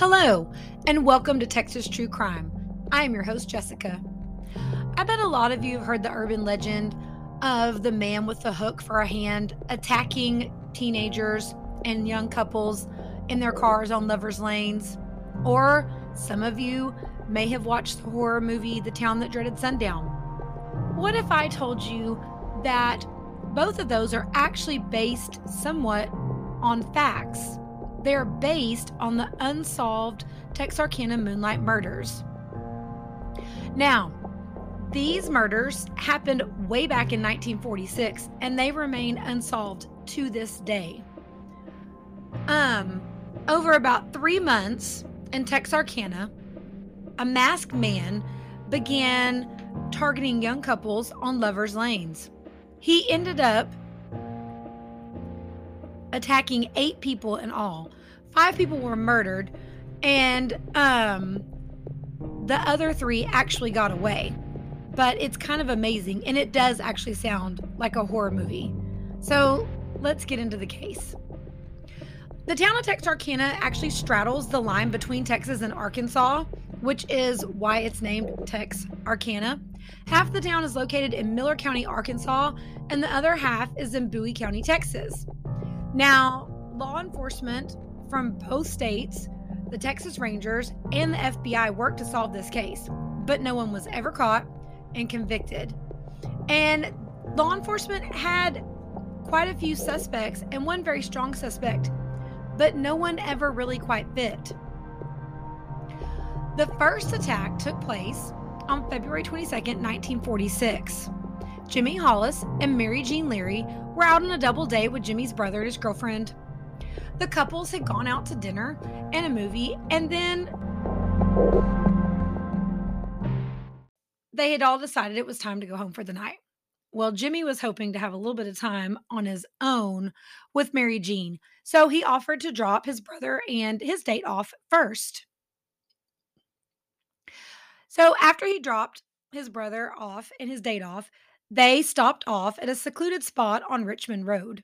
Hello, and welcome to Texas True Crime. I am your host, Jessica. I bet a lot of you have heard the urban legend of the man with the hook for a hand attacking teenagers and young couples in their cars on lovers' lanes. Or some of you may have watched the horror movie The Town That Dreaded Sundown. What if I told you that both of those are actually based somewhat on facts? They're based on the unsolved Texarkana Moonlight murders. Now, these murders happened way back in 1946 and they remain unsolved to this day. Um, over about three months in Texarkana, a masked man began targeting young couples on lovers' lanes. He ended up attacking eight people in all. Five people were murdered, and um, the other three actually got away. But it's kind of amazing, and it does actually sound like a horror movie. So let's get into the case. The town of Texarkana actually straddles the line between Texas and Arkansas, which is why it's named Texarkana. Half the town is located in Miller County, Arkansas, and the other half is in Bowie County, Texas. Now, law enforcement from both states, the Texas Rangers, and the FBI worked to solve this case, but no one was ever caught and convicted. And law enforcement had quite a few suspects and one very strong suspect, but no one ever really quite fit. The first attack took place on February 22nd, 1946. Jimmy Hollis and Mary Jean Larey were out on a double date with Jimmy's brother and his girlfriend. The couples had gone out to dinner and a movie, and then they had all decided it was time to go home for the night. Well, Jimmy was hoping to have a little bit of time on his own with Mary Jean, so he offered to drop his brother and his date off first. So after he dropped his brother off and his date off, they stopped off at a secluded spot on Richmond Road.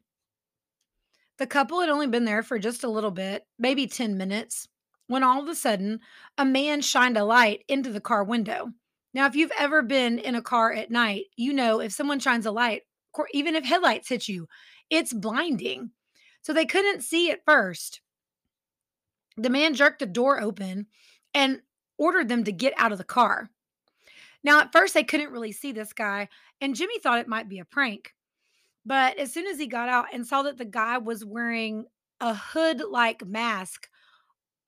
The couple had only been there for just a little bit, maybe 10 minutes, when all of a sudden a man shined a light into the car window. Now, if you've ever been in a car at night, you know if someone shines a light, even if headlights hit you, it's blinding. So they couldn't see at first. The man jerked the door open and ordered them to get out of the car. Now, at first, they couldn't really see this guy, and Jimmy thought it might be a prank. But as soon as he got out and saw that the guy was wearing a hood like mask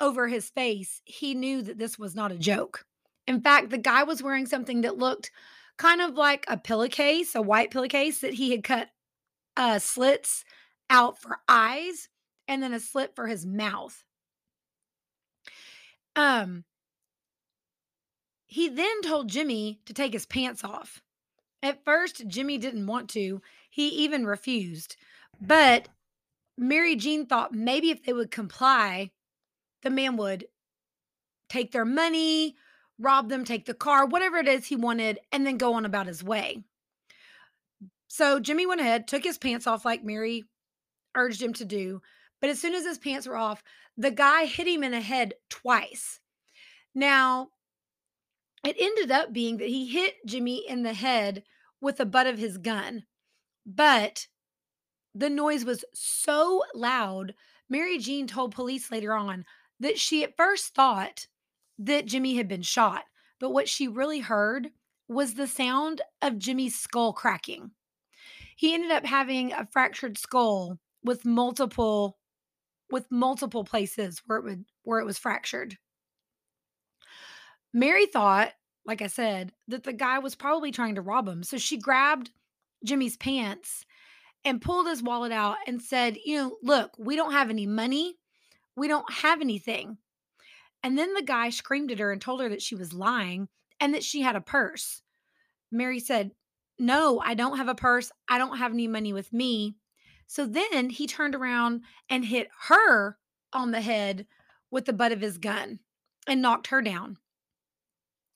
over his face, he knew that this was not a joke. In fact, the guy was wearing something that looked kind of like a pillowcase, a white pillowcase that he had cut uh, slits out for eyes and then a slit for his mouth. Um, he then told Jimmy to take his pants off. At first, Jimmy didn't want to, he even refused. But Mary Jean thought maybe if they would comply, the man would take their money, rob them, take the car, whatever it is he wanted, and then go on about his way. So Jimmy went ahead, took his pants off like Mary urged him to do. But as soon as his pants were off, the guy hit him in the head twice. Now, it ended up being that he hit Jimmy in the head with the butt of his gun. But the noise was so loud, Mary Jean told police later on that she at first thought that Jimmy had been shot. But what she really heard was the sound of Jimmy's skull cracking. He ended up having a fractured skull with multiple with multiple places where it would where it was fractured. Mary thought, like I said, that the guy was probably trying to rob him. So she grabbed Jimmy's pants and pulled his wallet out and said, You know, look, we don't have any money. We don't have anything. And then the guy screamed at her and told her that she was lying and that she had a purse. Mary said, No, I don't have a purse. I don't have any money with me. So then he turned around and hit her on the head with the butt of his gun and knocked her down.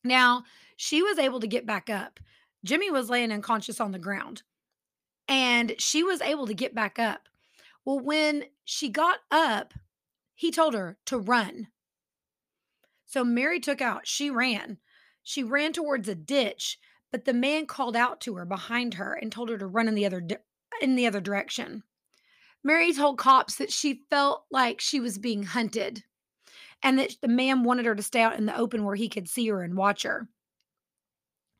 Now, she was able to get back up. Jimmy was laying unconscious on the ground and she was able to get back up. Well, when she got up, he told her to run. So Mary took out, she ran. She ran towards a ditch, but the man called out to her behind her and told her to run in the other di- in the other direction. Mary told cops that she felt like she was being hunted and that the man wanted her to stay out in the open where he could see her and watch her.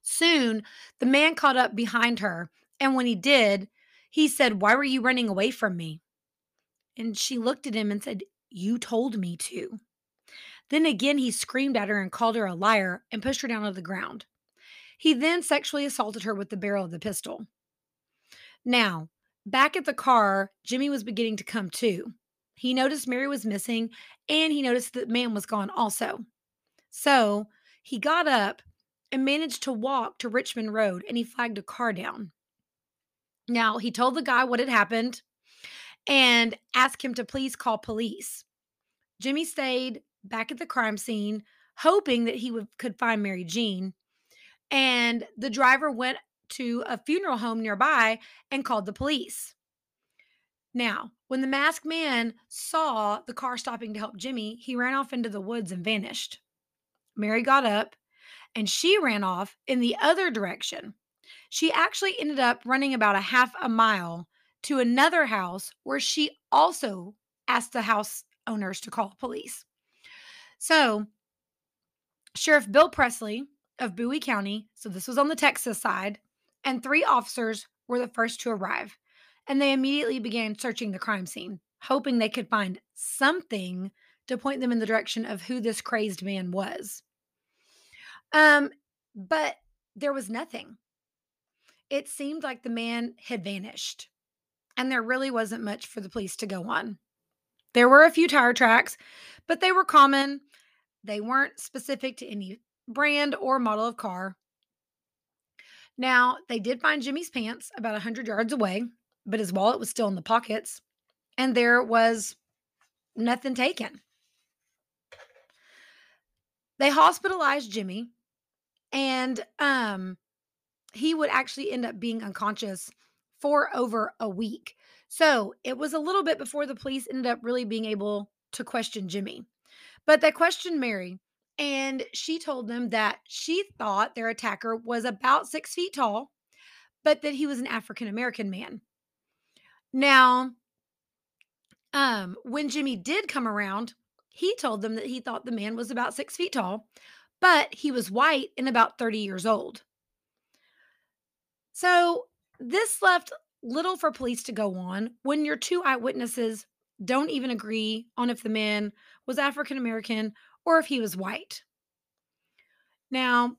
Soon, the man caught up behind her, and when he did, he said, Why were you running away from me? And she looked at him and said, You told me to. Then again, he screamed at her and called her a liar and pushed her down to the ground. He then sexually assaulted her with the barrel of the pistol. Now, back at the car, Jimmy was beginning to come to. He noticed Mary was missing and he noticed that man was gone also. So he got up and managed to walk to Richmond Road and he flagged a car down. Now, he told the guy what had happened and asked him to please call police. Jimmy stayed back at the crime scene, hoping that he would, could find Mary Jean. And the driver went to a funeral home nearby and called the police. Now, when the masked man saw the car stopping to help Jimmy, he ran off into the woods and vanished. Mary got up and she ran off in the other direction. She actually ended up running about a half a mile to another house where she also asked the house owners to call police. So, Sheriff Bill Presley of Bowie County, so this was on the Texas side, and three officers were the first to arrive. And they immediately began searching the crime scene, hoping they could find something to point them in the direction of who this crazed man was. Um, but there was nothing. It seemed like the man had vanished, and there really wasn't much for the police to go on. There were a few tire tracks, but they were common. They weren't specific to any brand or model of car. Now, they did find Jimmy's pants about 100 yards away, but his wallet was still in the pockets, and there was nothing taken. They hospitalized Jimmy, and um, he would actually end up being unconscious for over a week. So it was a little bit before the police ended up really being able to question Jimmy. But they questioned Mary, and she told them that she thought their attacker was about six feet tall, but that he was an African American man. Now, um, when Jimmy did come around, he told them that he thought the man was about six feet tall, but he was white and about 30 years old. So this left little for police to go on when your two eyewitnesses don't even agree on if the man was African American or if he was white. Now,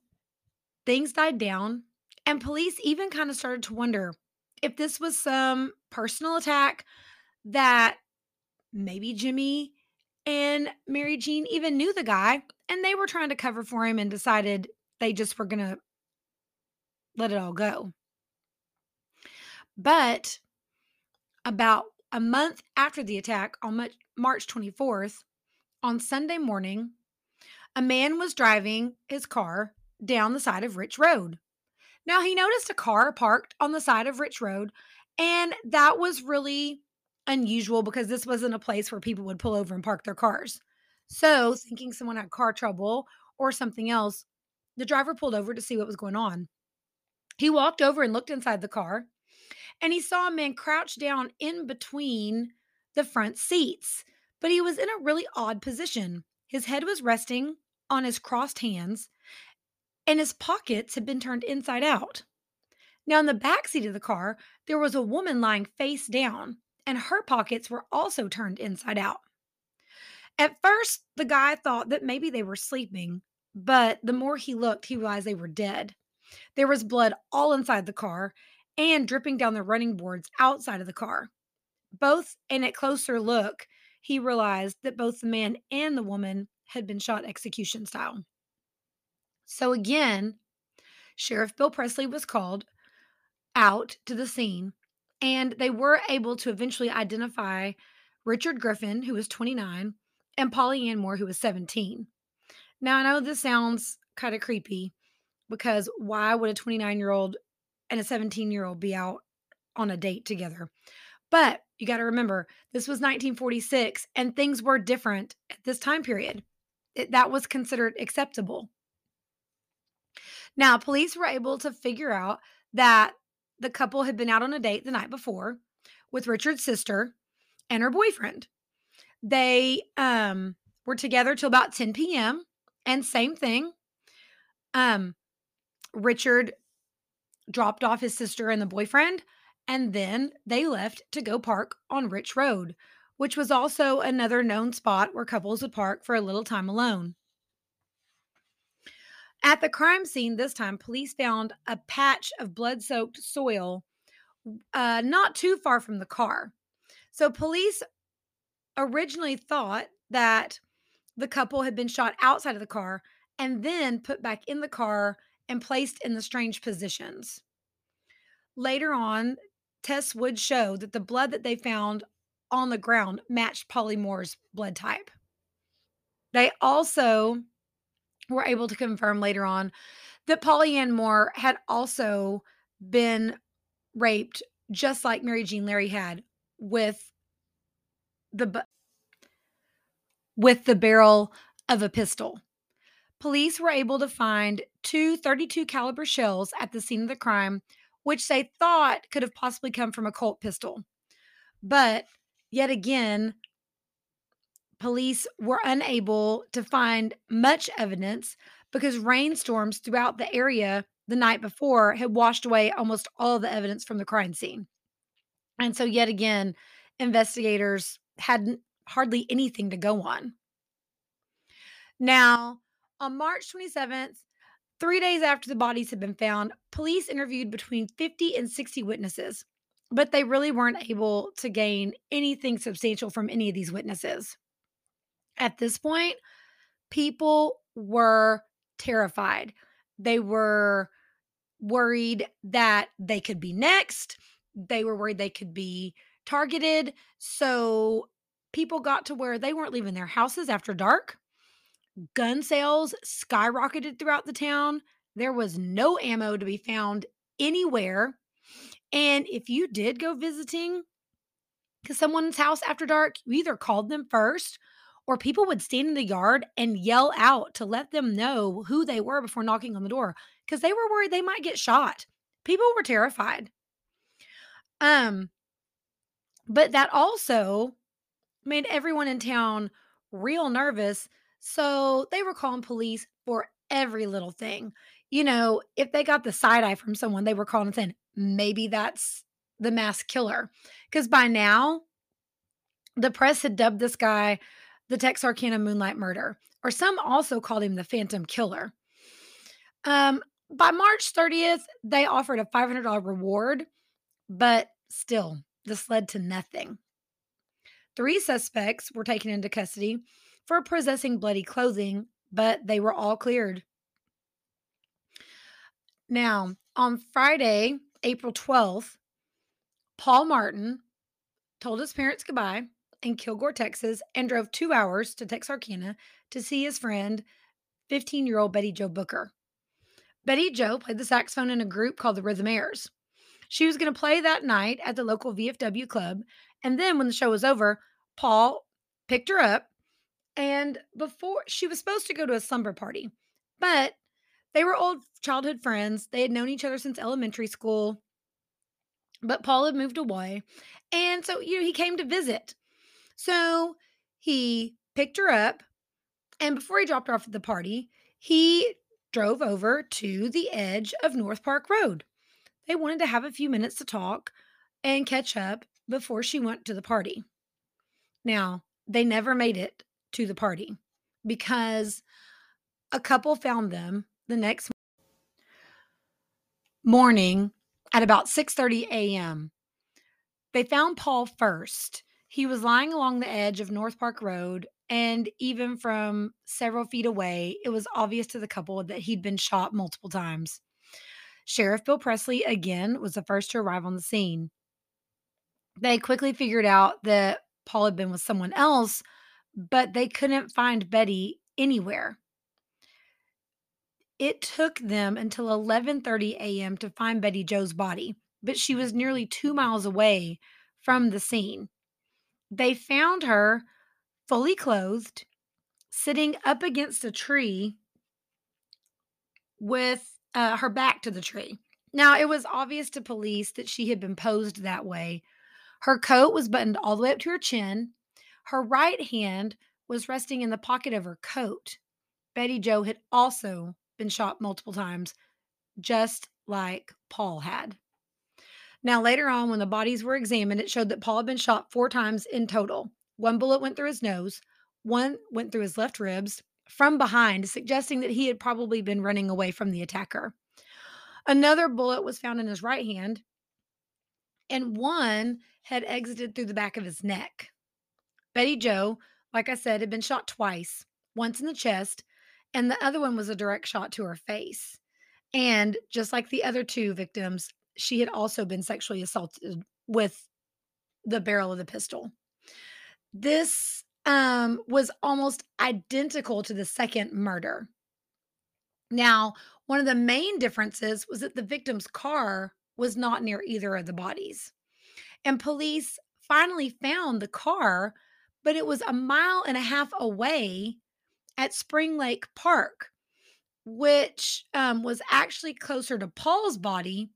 things died down, and police even kind of started to wonder if this was some personal attack that maybe Jimmy and Mary Jean even knew the guy and they were trying to cover for him and decided they just were going to let it all go. But about a month after the attack on March 24th, on Sunday morning, a man was driving his car down the side of Rich Road. Now, he noticed a car parked on the side of Rich Road, and that was really unusual because this wasn't a place where people would pull over and park their cars. So, thinking someone had car trouble or something else, the driver pulled over to see what was going on. He walked over and looked inside the car, and he saw a man crouched down in between the front seats, but he was in a really odd position. His head was resting on his crossed hands, and his pockets had been turned inside out. Now, in the back seat of the car, there was a woman lying face down, and her pockets were also turned inside out. At first, the guy thought that maybe they were sleeping, but the more he looked, he realized they were dead. There was blood all inside the car and dripping down the running boards outside of the car. Both, and at closer look, he realized that both the man and the woman had been shot execution style. So again, Sheriff Bill Presley was called out to the scene, and they were able to eventually identify Richard Griffin, who was 29, and Polly Ann Moore, who was 17. Now, I know this sounds kind of creepy because why would a 29 year old and a 17 year old be out on a date together? But you got to remember, this was 1946 and things were different at this time period. it, that was considered acceptable. Now, police were able to figure out that the couple had been out on a date the night before with Richard's sister and her boyfriend. They um, were together till about 10 p.m. And same thing. Um, Richard dropped off his sister and the boyfriend, and then they left to go park on Rich Road, which was also another known spot where couples would park for a little time alone. At the crime scene this time, police found a patch of blood soaked soil uh, not too far from the car. So, police originally thought that the couple had been shot outside of the car and then put back in the car and placed in the strange positions. Later on, tests would show that the blood that they found on the ground matched Polly Moore's blood type. They also were able to confirm later on that Polly Ann Moore had also been raped, just like Mary Jean Larey had, with the with the barrel of a pistol. Police were able to find two 32 caliber shells at the scene of the crime, which they thought could have possibly come from a Colt pistol. But yet again, police were unable to find much evidence because rainstorms throughout the area the night before had washed away almost all the evidence from the crime scene. And so, yet again, investigators had hardly anything to go on. Now, on March 27th, three days after the bodies had been found, police interviewed between 50 and 60 witnesses, but they really weren't able to gain anything substantial from any of these witnesses. At this point, people were terrified. They were worried that they could be next. They were worried they could be targeted. So people got to where they weren't leaving their houses after dark. Gun sales skyrocketed throughout the town. There was no ammo to be found anywhere. And if you did go visiting to someone's house after dark, you either called them first or people would stand in the yard and yell out to let them know who they were before knocking on the door because they were worried they might get shot. People were terrified. Um, but that also made everyone in town real nervous. So they were calling police for every little thing. You know, if they got the side eye from someone, they were calling and saying, maybe that's the mass killer. Because by now, the press had dubbed this guy the Texarkana Moonlight Murder, or some also called him the Phantom Killer. Um, by March 30th, they offered a $500 reward, but still, this led to nothing. Three suspects were taken into custody for possessing bloody clothing, but they were all cleared. Now, on Friday, April 12th, Paul Martin told his parents goodbye in Kilgore, Texas, and drove two hours to Texarkana to see his friend, 15 year old Betty Jo Booker. Betty Jo played the saxophone in a group called the Rhythmaires. She was going to play that night at the local VFW club. And then when the show was over, Paul picked her up. And before she was supposed to go to a slumber party, but they were old childhood friends. They had known each other since elementary school. But Paul had moved away. And so, you know, he came to visit. So he picked her up. And before he dropped her off at the party, he drove over to the edge of North Park Road. They wanted to have a few minutes to talk and catch up before she went to the party. Now, they never made it to the party because a couple found them the next morning at about 6:30 a.m. They found Paul first he was lying along the edge of North Park Road, and even from several feet away, it was obvious to the couple that he'd been shot multiple times. Sheriff Bill Presley, again, was the first to arrive on the scene. They quickly figured out that Paul had been with someone else, but they couldn't find Betty anywhere. It took them until 11:30 a.m. to find Betty Jo's body, but she was nearly 2 miles away from the scene. They found her fully clothed, sitting up against a tree with uh, her back to the tree. Now, it was obvious to police that she had been posed that way. Her coat was buttoned all the way up to her chin. Her right hand was resting in the pocket of her coat. Betty Jo had also been shot multiple times, just like Paul had. Now, later on, when the bodies were examined, it showed that Paul had been shot four times in total. One bullet went through his nose, one went through his left ribs from behind, suggesting that he had probably been running away from the attacker. Another bullet was found in his right hand, and one had exited through the back of his neck. Betty Jo, like I said, had been shot twice, once in the chest, and the other one was a direct shot to her face. And just like the other two victims, she had also been sexually assaulted with the barrel of the pistol. This um, was almost identical to the second murder. Now, one of the main differences was that the victim's car was not near either of the bodies. And police finally found the car, but it was a mile and a half away at Spring Lake Park, which um, was actually closer to Paul's body,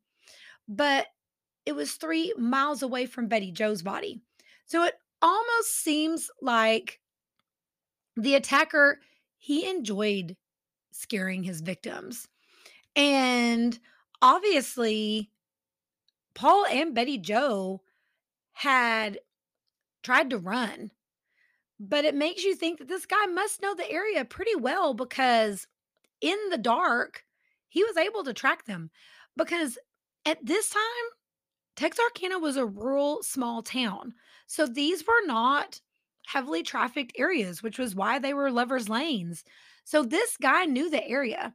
but it was three miles away from Betty Jo's body. So it almost seems like the attacker he enjoyed scaring his victims. And obviously Paul and Betty Jo had tried to run. But it makes you think that this guy must know the area pretty well because in the dark, he was able to track them. Because at this time, Texarkana was a rural small town. So these were not heavily trafficked areas, which was why they were lovers' lanes. So this guy knew the area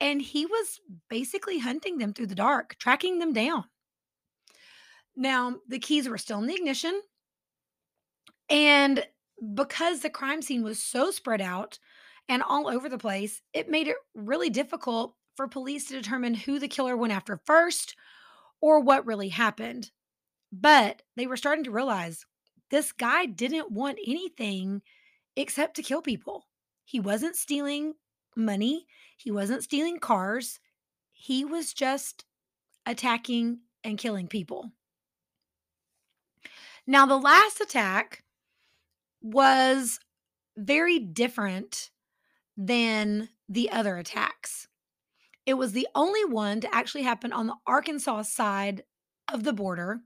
and he was basically hunting them through the dark, tracking them down. Now, the keys were still in the ignition. And because the crime scene was so spread out and all over the place, it made it really difficult for police to determine who the killer went after first or what really happened. But they were starting to realize this guy didn't want anything except to kill people. He wasn't stealing money, he wasn't stealing cars, he was just attacking and killing people. Now, the last attack was very different than the other attacks. It was the only one to actually happen on the Arkansas side of the border.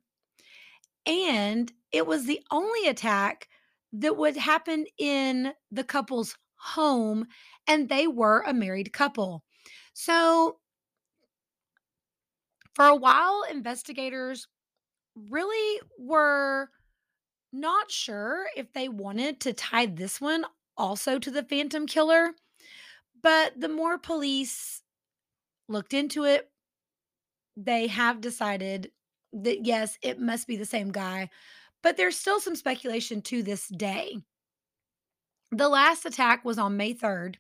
And it was the only attack that would happen in the couple's home, and they were a married couple. So, for a while, investigators really were not sure if they wanted to tie this one also to the Phantom Killer. But the more police looked into it, they have decided that yes, it must be the same guy. But there's still some speculation to this day. The last attack was on May 3rd,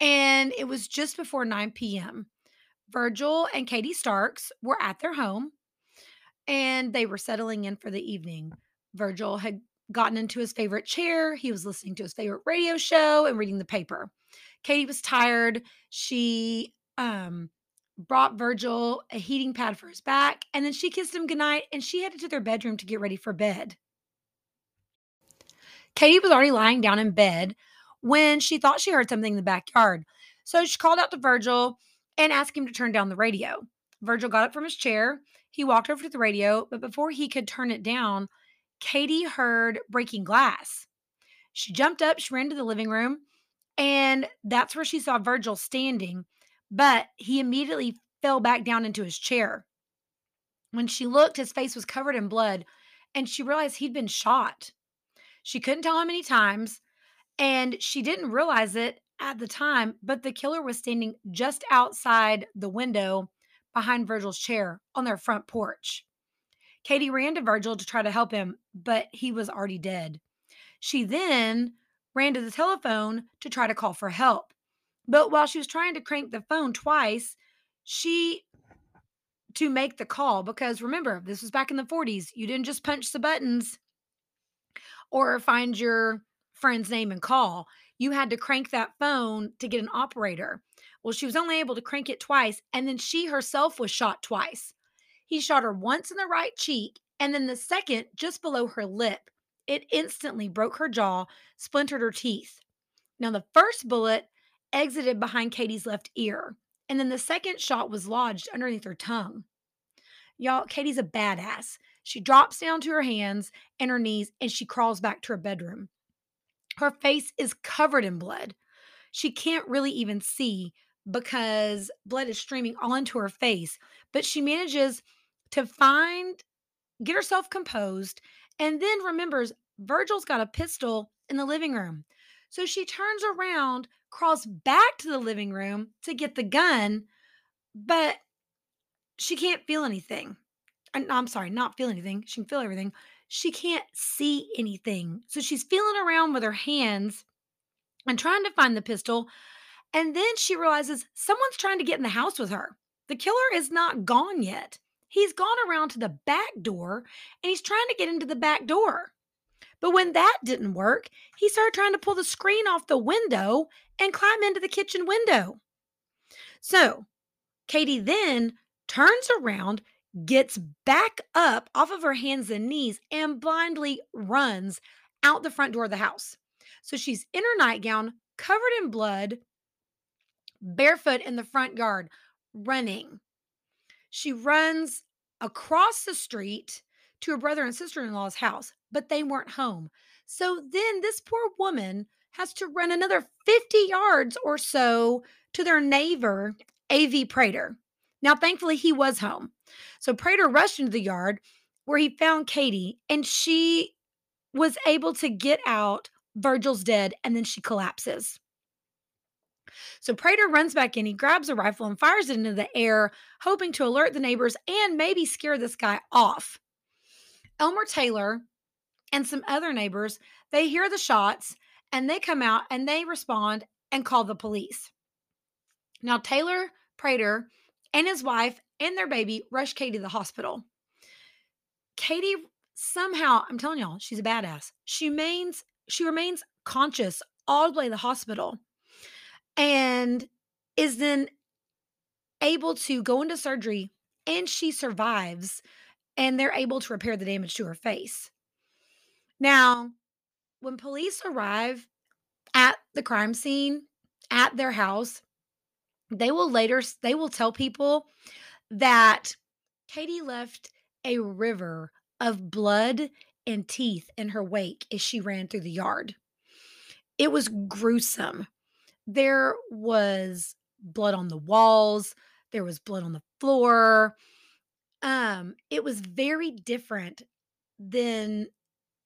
and it was just before 9 p.m. Virgil and Katie Starks were at their home and they were settling in for the evening. Virgil had gotten into his favorite chair. He was listening to his favorite radio show and reading the paper. Katie was tired. She um, brought Virgil a heating pad for his back, and then she kissed him goodnight and she headed to their bedroom to get ready for bed. Katie was already lying down in bed when she thought she heard something in the backyard. So she called out to Virgil and asked him to turn down the radio. Virgil got up from his chair. He walked over to the radio, but before he could turn it down, Katie heard breaking glass. She jumped up, she ran to the living room, and that's where she saw Virgil standing, but he immediately fell back down into his chair. When she looked, his face was covered in blood, and she realized he'd been shot. She couldn't tell how many times, and she didn't realize it at the time, but the killer was standing just outside the window behind Virgil's chair on their front porch. Katie ran to Virgil to try to help him, but he was already dead. She then ran to the telephone to try to call for help. But while she was trying to crank the phone twice, she to make the call because remember, this was back in the 40s. You didn't just punch the buttons or find your friend's name and call. you had to crank that phone to get an operator. Well, she was only able to crank it twice, and then she herself was shot twice. He shot her once in the right cheek, and then the second just below her lip. It instantly broke her jaw, splintered her teeth. Now, the first bullet exited behind Katie's left ear, and then the second shot was lodged underneath her tongue. Y'all, Katie's a badass. She drops down to her hands and her knees and she crawls back to her bedroom. Her face is covered in blood. She can't really even see because blood is streaming onto her face, but she manages to find, get herself composed, and then remembers Virgil's got a pistol in the living room. So she turns around, crawls back to the living room to get the gun, but she can't feel anything. I'm sorry, not feel anything. She can feel everything. She can't see anything. So she's feeling around with her hands and trying to find the pistol. And then she realizes someone's trying to get in the house with her. The killer is not gone yet. He's gone around to the back door and he's trying to get into the back door. But when that didn't work, he started trying to pull the screen off the window and climb into the kitchen window. So Katie then turns around, gets back up off of her hands and knees, and blindly runs out the front door of the house. So she's in her nightgown, covered in blood, barefoot in the front yard, running. She runs across the street to her brother and sister in law's house, but they weren't home. So then this poor woman has to run another 50 yards or so to their neighbor, A.V. Prater. Now, thankfully, he was home. So Prater rushed into the yard where he found Katie, and she was able to get out. Virgil's dead, and then she collapses. So Prater runs back in. He grabs a rifle and fires it into the air, hoping to alert the neighbors and maybe scare this guy off. Elmer Taylor and some other neighbors, they hear the shots and they come out and they respond and call the police. Now, Taylor Prater and his wife and their baby rush Katie to the hospital. Katie somehow, I'm telling y'all, she's a badass. She remains, she remains conscious all the way to the hospital and is then able to go into surgery and she survives and they're able to repair the damage to her face. Now, when police arrive at the crime scene at their house, they will later they will tell people that Katie left a river of blood and teeth in her wake as she ran through the yard. It was gruesome. There was blood on the walls, there was blood on the floor. Um, it was very different than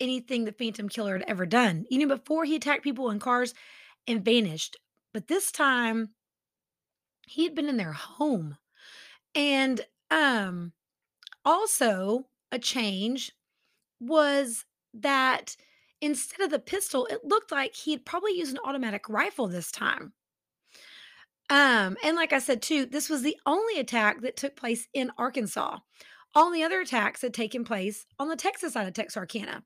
anything the Phantom Killer had ever done. Know, before he attacked people in cars and vanished. But this time he had been in their home. And um also a change was that instead of the pistol, it looked like he had probably used an automatic rifle this time. Um, and like I said too, this was the only attack that took place in Arkansas. All the other attacks had taken place on the Texas side of Texarkana.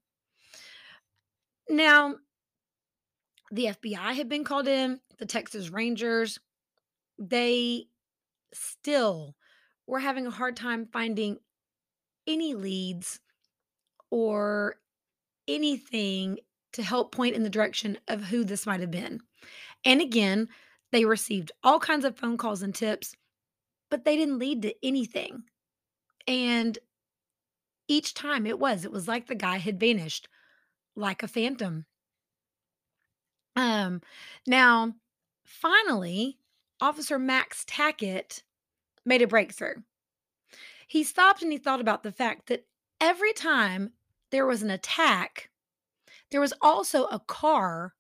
Now, the FBI had been called in, the Texas Rangers, they still were having a hard time finding any leads or anything to help point in the direction of who this might have been. And again, they received all kinds of phone calls and tips, but they didn't lead to anything. And each time it was, it was like the guy had vanished like a phantom. Um, now, finally, Officer Max Tackett made a breakthrough. He stopped and he thought about the fact that every time there was an attack, there was also a car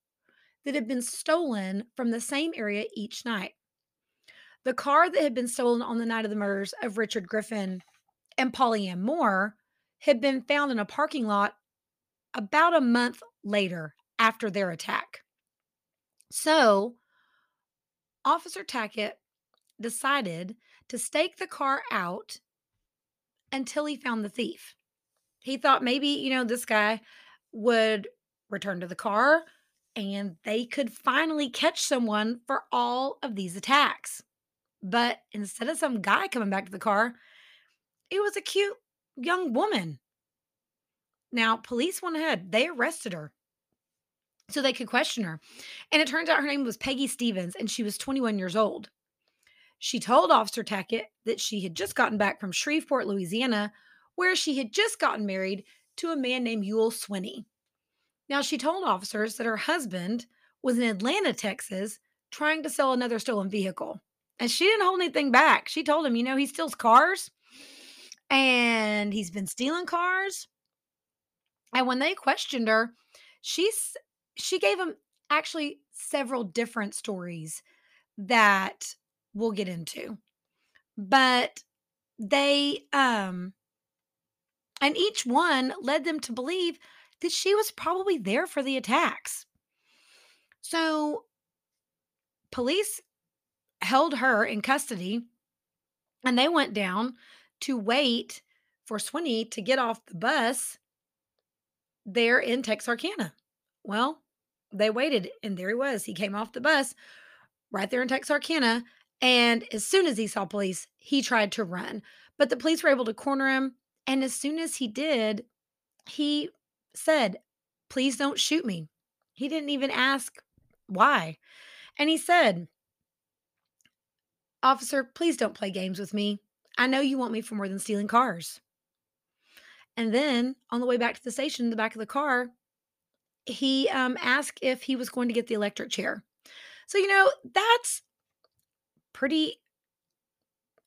that had been stolen from the same area each night. The car that had been stolen on the night of the murders of Richard Griffin and Polly Ann Moore had been found in a parking lot about a month later after their attack. So, Officer Tackett decided to stake the car out until he found the thief. He thought maybe, you know, this guy would return to the car, and they could finally catch someone for all of these attacks. But instead of some guy coming back to the car, it was a cute young woman. Now, police went ahead, they arrested her so they could question her. And it turns out her name was Peggy Stevens, and she was 21 years old. She told Officer Tackett that she had just gotten back from Shreveport, Louisiana, where she had just gotten married to a man named Youell Swinney. Now, she told officers that her husband was in Atlanta, Texas, trying to sell another stolen vehicle. And she didn't hold anything back. She told him, you know, he steals cars and he's been stealing cars. And when they questioned her, she's she gave them actually several different stories that we'll get into. But they um and each one led them to believe that she was probably there for the attacks. So police held her in custody and they went down to wait for Swinney to get off the bus there in Texarkana. Well, they waited and there he was. He came off the bus right there in Texarkana. And as soon as he saw police, he tried to run. But the police were able to corner him. And as soon as he did, he said, Please don't shoot me. He didn't even ask why. And he said, Officer, please don't play games with me. I know you want me for more than stealing cars. And then on the way back to the station, in the back of the car, he um, asked if he was going to get the electric chair. So, you know, that's pretty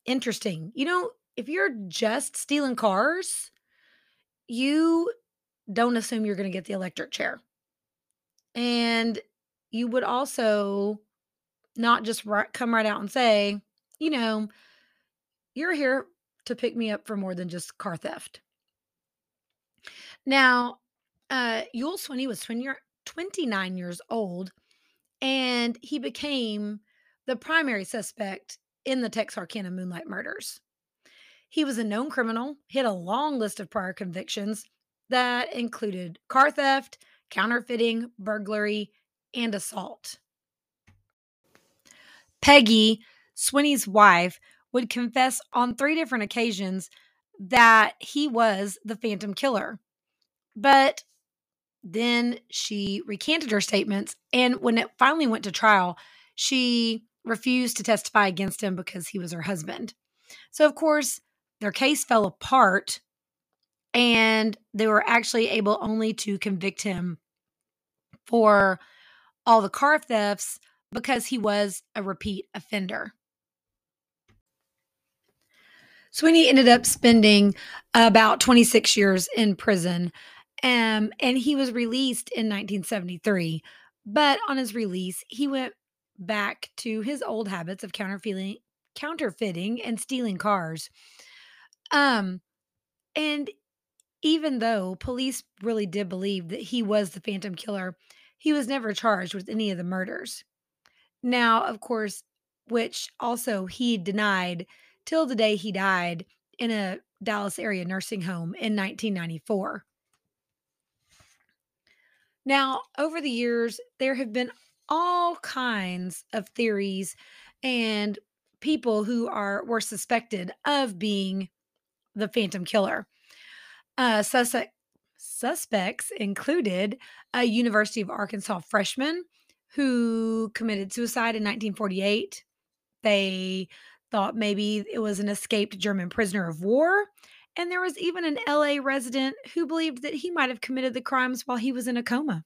interesting. You know, if you're just stealing cars, you don't assume you're going to get the electric chair. And you would also not just come right out and say, you know, you're here to pick me up for more than just car theft. Now, uh, Youell Swinney was 20, 29 years old, and he became the primary suspect in the Texarkana Moonlight murders. He was a known criminal, he had a long list of prior convictions that included car theft, counterfeiting, burglary, and assault. Peggy, Swinney's wife, would confess on three different occasions that he was the Phantom Killer. But then she recanted her statements. And when it finally went to trial, she refused to testify against him because he was her husband. So, of course, their case fell apart and they were actually able only to convict him for all the car thefts because he was a repeat offender. Sweeney ended up spending about 26 years in prison, um, and he was released in 1973. But on his release, he went back to his old habits of counterfeiting, counterfeiting and stealing cars. Um, and even though police really did believe that he was the Phantom Killer, he was never charged with any of the murders. Now, of course, which also he denied till the day he died in a Dallas area nursing home in 1994. Now, over the years, there have been all kinds of theories and people who are were suspected of being the Phantom Killer. Uh, suspect, suspects included a University of Arkansas freshman who committed suicide in 1948. They thought maybe it was an escaped German prisoner of war. And there was even an LA resident who believed that he might have committed the crimes while he was in a coma.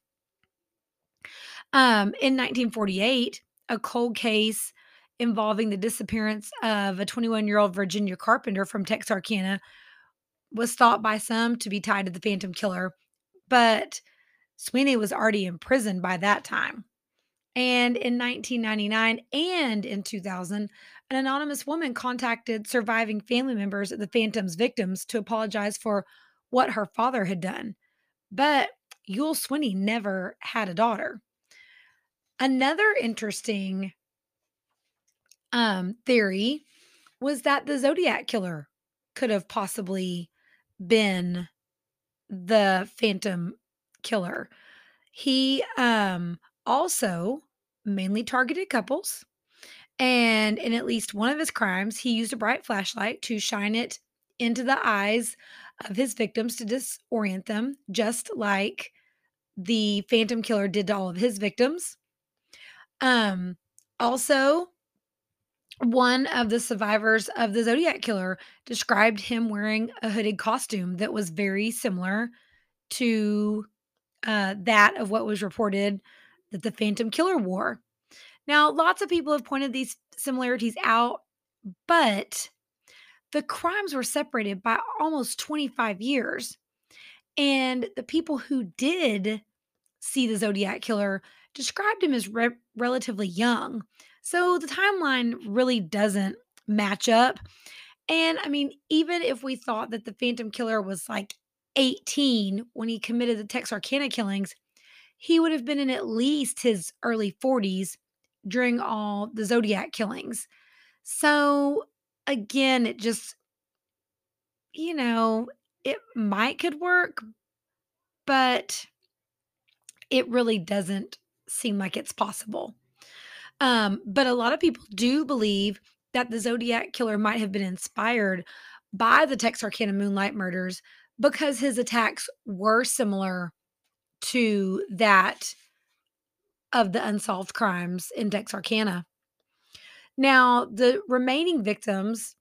Um, in 1948, a cold case involving the disappearance of a 21 year old Virginia carpenter from Texarkana was thought by some to be tied to the Phantom Killer, but Sweeney was already in prison by that time. And in 1999 and in 2000, an anonymous woman contacted surviving family members of the Phantom's victims to apologize for what her father had done. But Youell Swinney never had a daughter. Another interesting um, theory was that the Zodiac killer could have possibly been the Phantom Killer. He um, also mainly targeted couples. And in at least one of his crimes, he used a bright flashlight to shine it into the eyes of his victims to disorient them, just like the Phantom Killer did to all of his victims. Um, also, one of the survivors of the Zodiac Killer described him wearing a hooded costume that was very similar to uh, that of what was reported that the Phantom Killer wore. Now, lots of people have pointed these similarities out, but the crimes were separated by almost 25 years. And the people who did see the Zodiac Killer described him as re- relatively young. So the timeline really doesn't match up. And I mean, even if we thought that the Phantom Killer was like 18 when he committed the Texarkana killings, he would have been in at least his early 40s during all the Zodiac killings. So again, it just, you know, it might could work, but it really doesn't seem like it's possible. Um, but a lot of people do believe that the Zodiac killer might have been inspired by the Texarkana Moonlight murders because his attacks were similar to that of the unsolved crimes in Texarkana. Now, the remaining victims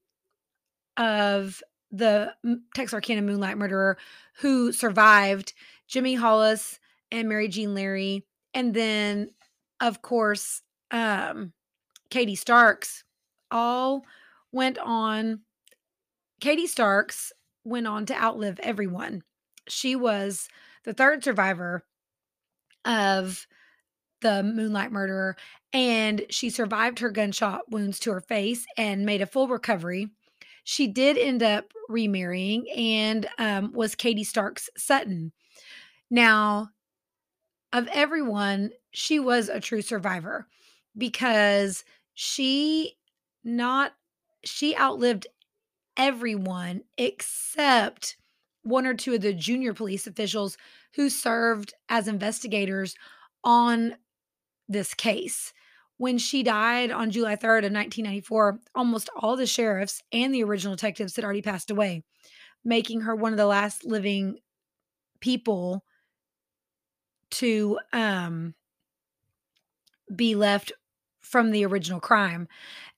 of the Texarkana Moonlight murderer who survived Jimmy Hollis and Mary Jean Larey, and then, of course, um, Katie Starks, all went on. Katie Starks went on to outlive everyone. She was the third survivor of the Moonlight murderer, and she survived her gunshot wounds to her face and made a full recovery. She did end up remarrying and um, was Katie Starks Sutton. Now, of everyone, she was a true survivor because she not she outlived everyone except one or two of the junior police officials who served as investigators on this case. When she died on July 3rd of 1994, almost all the sheriffs and the original detectives had already passed away, making her one of the last living people to um be left from the original crime.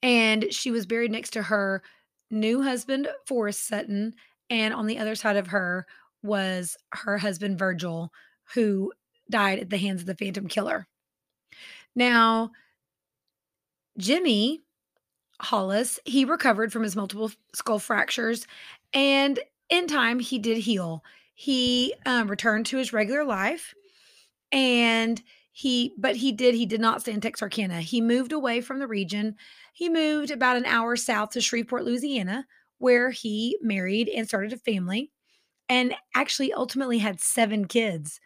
And she was buried next to her new husband, Forrest Sutton. And on the other side of her was her husband, Virgil, who died at the hands of the Phantom Killer. Now, Jimmy Hollis, he recovered from his multiple skull fractures. And in time, he did heal. He um, returned to his regular life and he but he did he did not stay in Texarkana. He moved away from the region. He moved about an hour south to Shreveport, Louisiana, where he married and started a family and actually ultimately had 7 kids.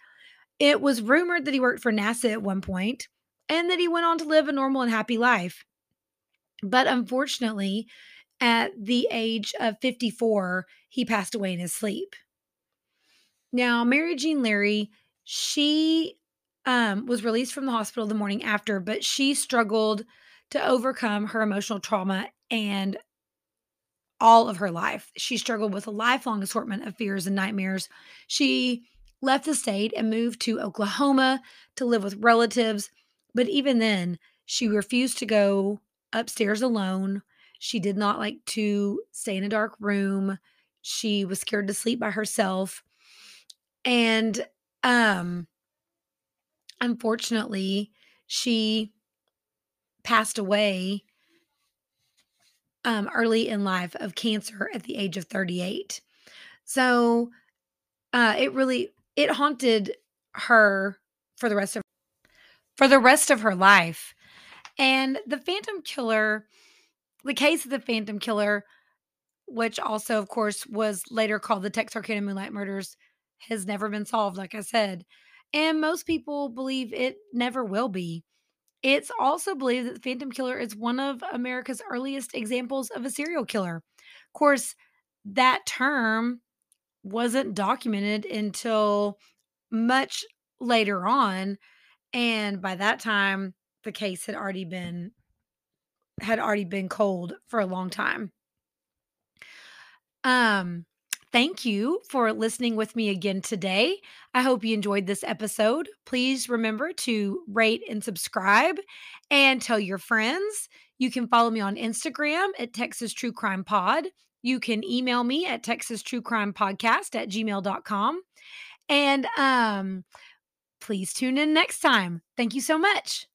It was rumored that he worked for NASA at one point and that he went on to live a normal and happy life. But unfortunately, at the age of 54, he passed away in his sleep. Now, Mary Jean Larey, she um, was released from the hospital the morning after, but she struggled to overcome her emotional trauma and all of her life. She struggled with a lifelong assortment of fears and nightmares. She left the state and moved to Oklahoma to live with relatives. But even then, she refused to go upstairs alone. She did not like to stay in a dark room. She was scared to sleep by herself. And um unfortunately, she passed away um, early in life of cancer at the age of 38. So uh, it really it haunted her for the rest of for the rest of her life. And the Phantom Killer, the case of the Phantom Killer, which also, of course, was later called the Texarkana Moonlight Murders, has never been solved, like I said. And most people believe it never will be. It's also believed that the Phantom Killer is one of America's earliest examples of a serial killer. Of course, that term wasn't documented until much later on. And by that time, the case had already been had already been cold for a long time. Um, thank you for listening with me again today. I hope you enjoyed this episode. Please remember to rate and subscribe and tell your friends. You can follow me on Instagram at Texas True Crime Pod. You can email me at Texas True Crime Podcast at gmail.com. And um, please tune in next time. Thank you so much.